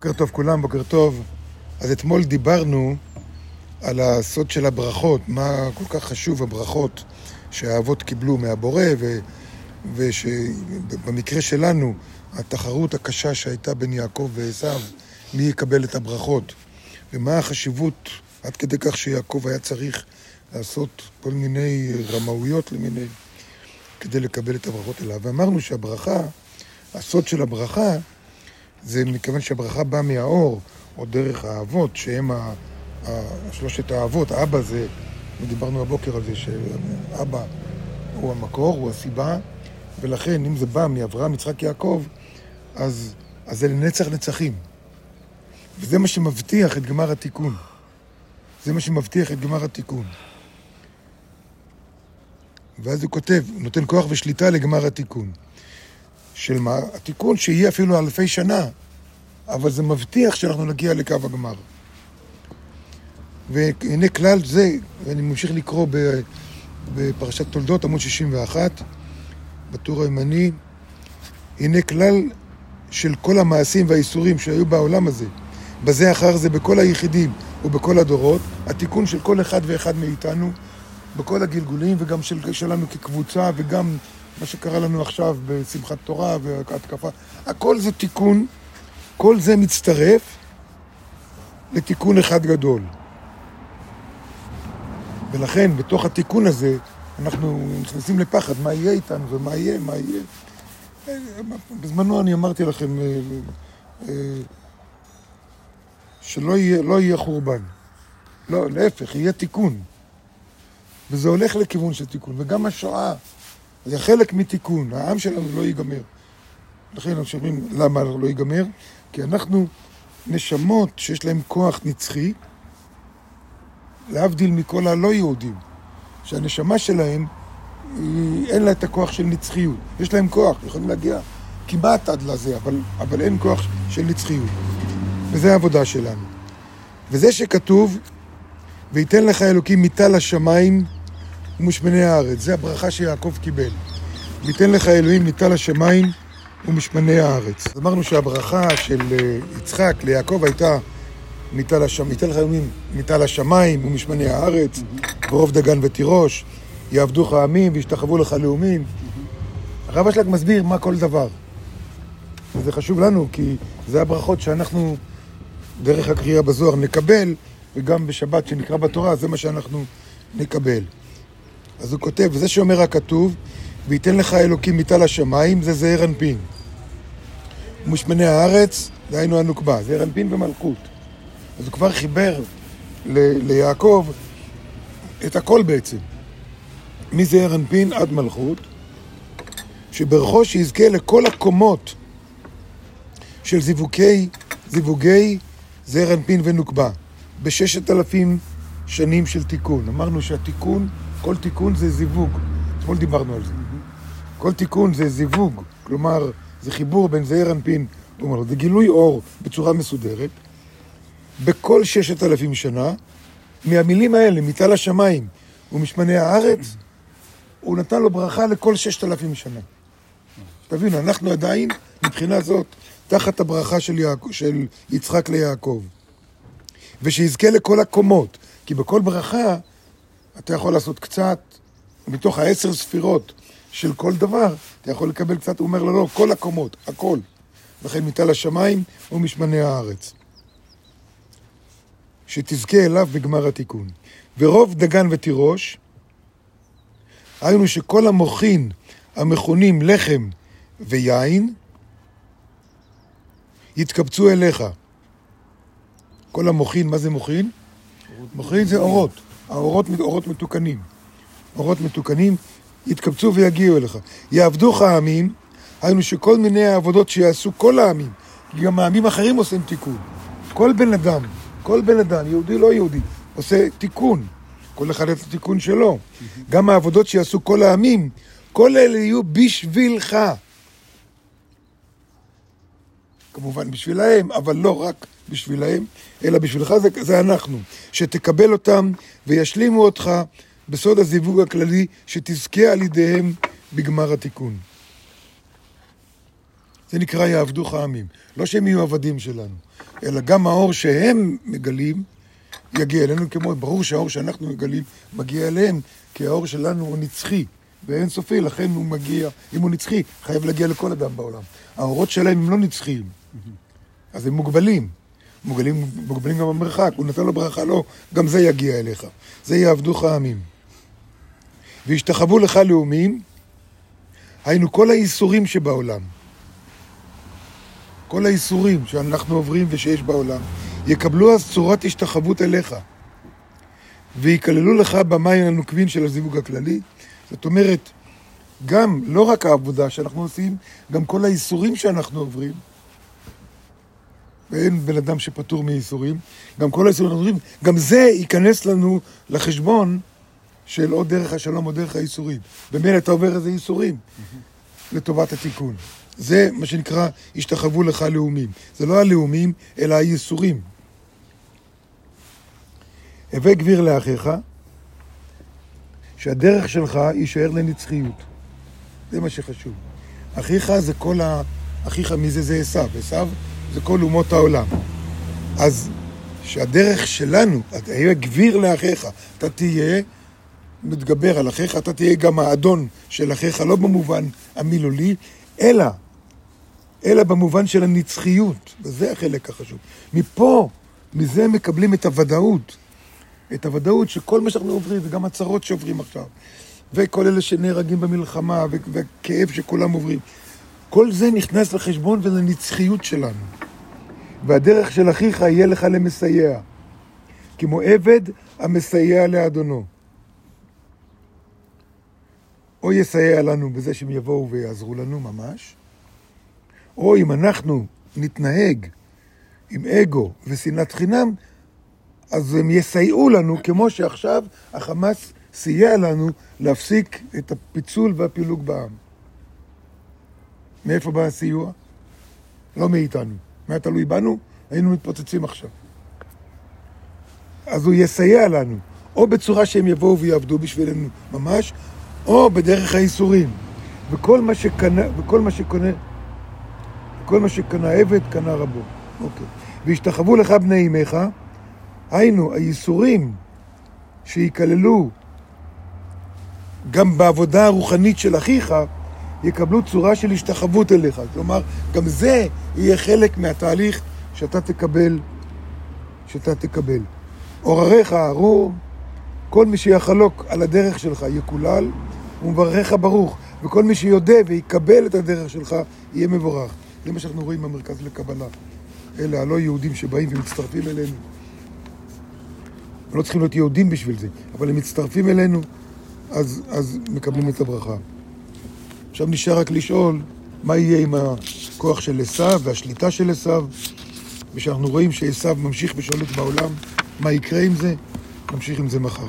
בוקר טוב כולם, בוקר טוב. אז אתמול דיברנו על הסוד של הברכות, מה כל כך חשוב הברכות שהאבות קיבלו מהבורא, ו... ושבמקרה שלנו, התחרות הקשה שהייתה בין יעקב ועשיו, מי יקבל את הברכות, ומה החשיבות עד כדי כך שיעקב היה צריך לעשות כל מיני רמאויות למיני, כדי לקבל את הברכות אליו. ואמרנו שהברכה, הסוד של הברכה, זה מכיוון שהברכה באה מהאור, או דרך האבות, שהם ה, שלושת האבות. האבא זה, דיברנו הבוקר על זה, שאבא הוא המקור, הוא הסיבה, ולכן אם זה בא מאברהם, יצחק, יעקב, אז, אז זה לנצח נצחים. וזה מה שמבטיח את גמר התיקון. זה מה שמבטיח את גמר התיקון. ואז הוא כותב, נותן כוח ושליטה לגמר התיקון. של מה? התיקון שיהיה אפילו אלפי שנה, אבל זה מבטיח שאנחנו נגיע לקו הגמר. והנה כלל זה, ואני ממשיך לקרוא בפרשת תולדות, עמוד 61, בטור הימני, הנה כלל של כל המעשים והאיסורים שהיו בעולם הזה, בזה אחר זה בכל היחידים ובכל הדורות, התיקון של כל אחד ואחד מאיתנו, בכל הגלגולים וגם של, שלנו כקבוצה וגם מה שקרה לנו עכשיו בשמחת תורה והתקפה, הכל זה תיקון, כל זה מצטרף לתיקון אחד גדול. ולכן, בתוך התיקון הזה, אנחנו נכנסים לפחד, מה יהיה איתנו ומה יהיה, מה יהיה. בזמנו אני אמרתי לכם אה, אה, שלא יהיה, לא יהיה חורבן. לא, להפך, יהיה תיקון. וזה הולך לכיוון של תיקון. וגם השואה זה חלק מתיקון, העם שלנו לא ייגמר. לכן אנחנו אומרים, למה לא ייגמר? כי אנחנו נשמות שיש להם כוח נצחי, להבדיל מכל הלא יהודים, שהנשמה שלהם, היא, אין לה את הכוח של נצחיות. יש להם כוח, יכולים להגיע כמעט עד לזה, אבל, אבל אין כוח של נצחיות. וזה העבודה שלנו. וזה שכתוב, וייתן לך אלוקים מיטה לשמיים ומשמני הארץ. זה הברכה שיעקב קיבל. וייתן לך אלוהים מיטה לשמיים ומשמני הארץ. אמרנו שהברכה של אה, יצחק ליעקב הייתה מיטה לשמיים, ייתן לך אלוהים מיטה לשמיים ומשמני הארץ, ורוב דגן ותירוש, יעבדוך עמים וישתחוו לך לאומים. הרב אשלג מסביר מה כל דבר. וזה חשוב לנו, כי זה הברכות שאנחנו, דרך הקריאה בזוהר, נקבל, וגם בשבת שנקרא בתורה, זה מה שאנחנו נקבל. אז הוא כותב, וזה שאומר הכתוב, וייתן לך אלוקים מיטה לשמיים, זה זעיר אנפין. ומשמני הארץ, דהיינו הנוקבה, זעיר אנפין ומלכות. אז הוא כבר חיבר ל- ליעקב את הכל בעצם. מזעיר אנפין עד מלכות, שברכו שיזכה לכל הקומות של זיווגי, זיווגי זעיר אנפין ונוקבה, בששת אלפים שנים של תיקון. אמרנו שהתיקון כל תיקון זה זיווג. אתמול דיברנו על זה. כל תיקון זה זיווג, כלומר, זה חיבור בין זעיר אנפין, כלומר, זה גילוי אור בצורה מסודרת. בכל ששת אלפים שנה, מהמילים האלה, מיטל השמיים ומשמני הארץ, הוא נתן לו ברכה לכל ששת אלפים שנה. תבינו, אנחנו עדיין, מבחינה זאת, תחת הברכה של, יעקב, של יצחק ליעקב. ושיזכה לכל הקומות, כי בכל ברכה אתה יכול לעשות קצת, מתוך העשר ספירות של כל דבר, אתה יכול לקבל קצת, הוא אומר לו, לא, כל הקומות, הכל. לכן מטל השמיים ומשמני הארץ. שתזכה אליו בגמר התיקון. ורוב דגן ותירוש, היינו שכל המוחין המכונים לחם ויין, יתקבצו אליך. כל המוחין, מה זה מוחין? מוחין זה אורות. האורות אורות מתוקנים. אורות מתוקנים יתקבצו ויגיעו אליך. יעבדוך העמים, היינו שכל מיני העבודות שיעשו כל העמים, כי גם העמים אחרים עושים תיקון. כל בן אדם, כל בן אדם, יהודי לא יהודי, עושה תיקון. כל אחד את התיקון שלו. גם העבודות שיעשו כל העמים, כל אלה יהיו בשבילך. כמובן בשבילהם, אבל לא רק בשבילהם, אלא בשבילך זה, זה אנחנו. שתקבל אותם וישלימו אותך בסוד הזיווג הכללי, שתזכה על ידיהם בגמר התיקון. זה נקרא יעבדוך העמים. לא שהם יהיו עבדים שלנו, אלא גם האור שהם מגלים יגיע אלינו כמו, ברור שהאור שאנחנו מגלים מגיע אליהם, כי האור שלנו הוא נצחי ואין סופי, לכן הוא מגיע, אם הוא נצחי, חייב להגיע לכל אדם בעולם. האורות שלהם הם לא נצחיים, אז הם מוגבלים. מוגבלים, מוגבלים גם במרחק, הוא נתן לו ברכה, לא, גם זה יגיע אליך. זה יעבדוך העמים. וישתחוו לך לאומים, היינו כל האיסורים שבעולם. כל האיסורים שאנחנו עוברים ושיש בעולם, יקבלו אז צורת השתחוות אליך. וייכללו לך במים הנוקבים של הזיווג הכללי. זאת אומרת, גם, לא רק העבודה שאנחנו עושים, גם כל האיסורים שאנחנו עוברים, ואין בן אדם שפטור מייסורים, גם כל האיסורים עוברים, גם זה ייכנס לנו לחשבון של או דרך השלום או דרך הייסורים. במילא אתה עובר איזה ייסורים לטובת התיקון. זה מה שנקרא, השתחוו לך לאומים. זה לא הלאומים, אלא הייסורים. הווה גביר לאחיך, שהדרך שלך יישאר לנצחיות. זה מה שחשוב. אחיך זה כל ה... אחיך מי זה? זה עשיו. עשיו זה כל אומות העולם. אז שהדרך שלנו, תהיה גביר לאחיך, אתה תהיה מתגבר על אחיך, אתה תהיה גם האדון של אחיך, לא במובן המילולי, אלא, אלא במובן של הנצחיות, וזה החלק החשוב. מפה, מזה מקבלים את הוודאות, את הוודאות שכל מה שאנחנו עוברים, וגם הצרות שעוברים עכשיו, וכל אלה שנהרגים במלחמה, והכאב שכולם עוברים, כל זה נכנס לחשבון ולנצחיות שלנו. והדרך של אחיך יהיה לך למסייע, כמו עבד המסייע לאדונו. או יסייע לנו בזה שהם יבואו ויעזרו לנו ממש, או אם אנחנו נתנהג עם אגו ושנאת חינם, אז הם יסייעו לנו, כמו שעכשיו החמאס סייע לנו להפסיק את הפיצול והפילוג בעם. מאיפה בא הסיוע? לא מאיתנו. מה היה תלוי בנו? היינו מתפוצצים עכשיו. אז הוא יסייע לנו, או בצורה שהם יבואו ויעבדו בשבילנו ממש, או בדרך האיסורים. וכל מה שקנה, וכל מה שקונה, כל מה שקנה עבד, קנה רבו. אוקיי. וישתחוו לך בני אמך, היינו, הייסורים שייכללו גם בעבודה הרוחנית של אחיך, יקבלו צורה של השתחוות אליך. כלומר, גם זה יהיה חלק מהתהליך שאתה תקבל, שאתה תקבל. עורריך ארור, כל מי שיחלוק על הדרך שלך יקולל, ומברכך ברוך. וכל מי שיודה ויקבל את הדרך שלך, יהיה מבורך. זה מה שאנחנו רואים במרכז לקבלה. אלה הלא יהודים שבאים ומצטרפים אלינו. הם לא צריכים להיות יהודים בשביל זה, אבל הם מצטרפים אלינו, אז, אז מקבלים את הברכה. עכשיו נשאר רק לשאול מה יהיה עם הכוח של עשיו והשליטה של עשיו, ושאנחנו רואים שעשיו ממשיך ושולט בעולם, מה יקרה עם זה? נמשיך עם זה מחר.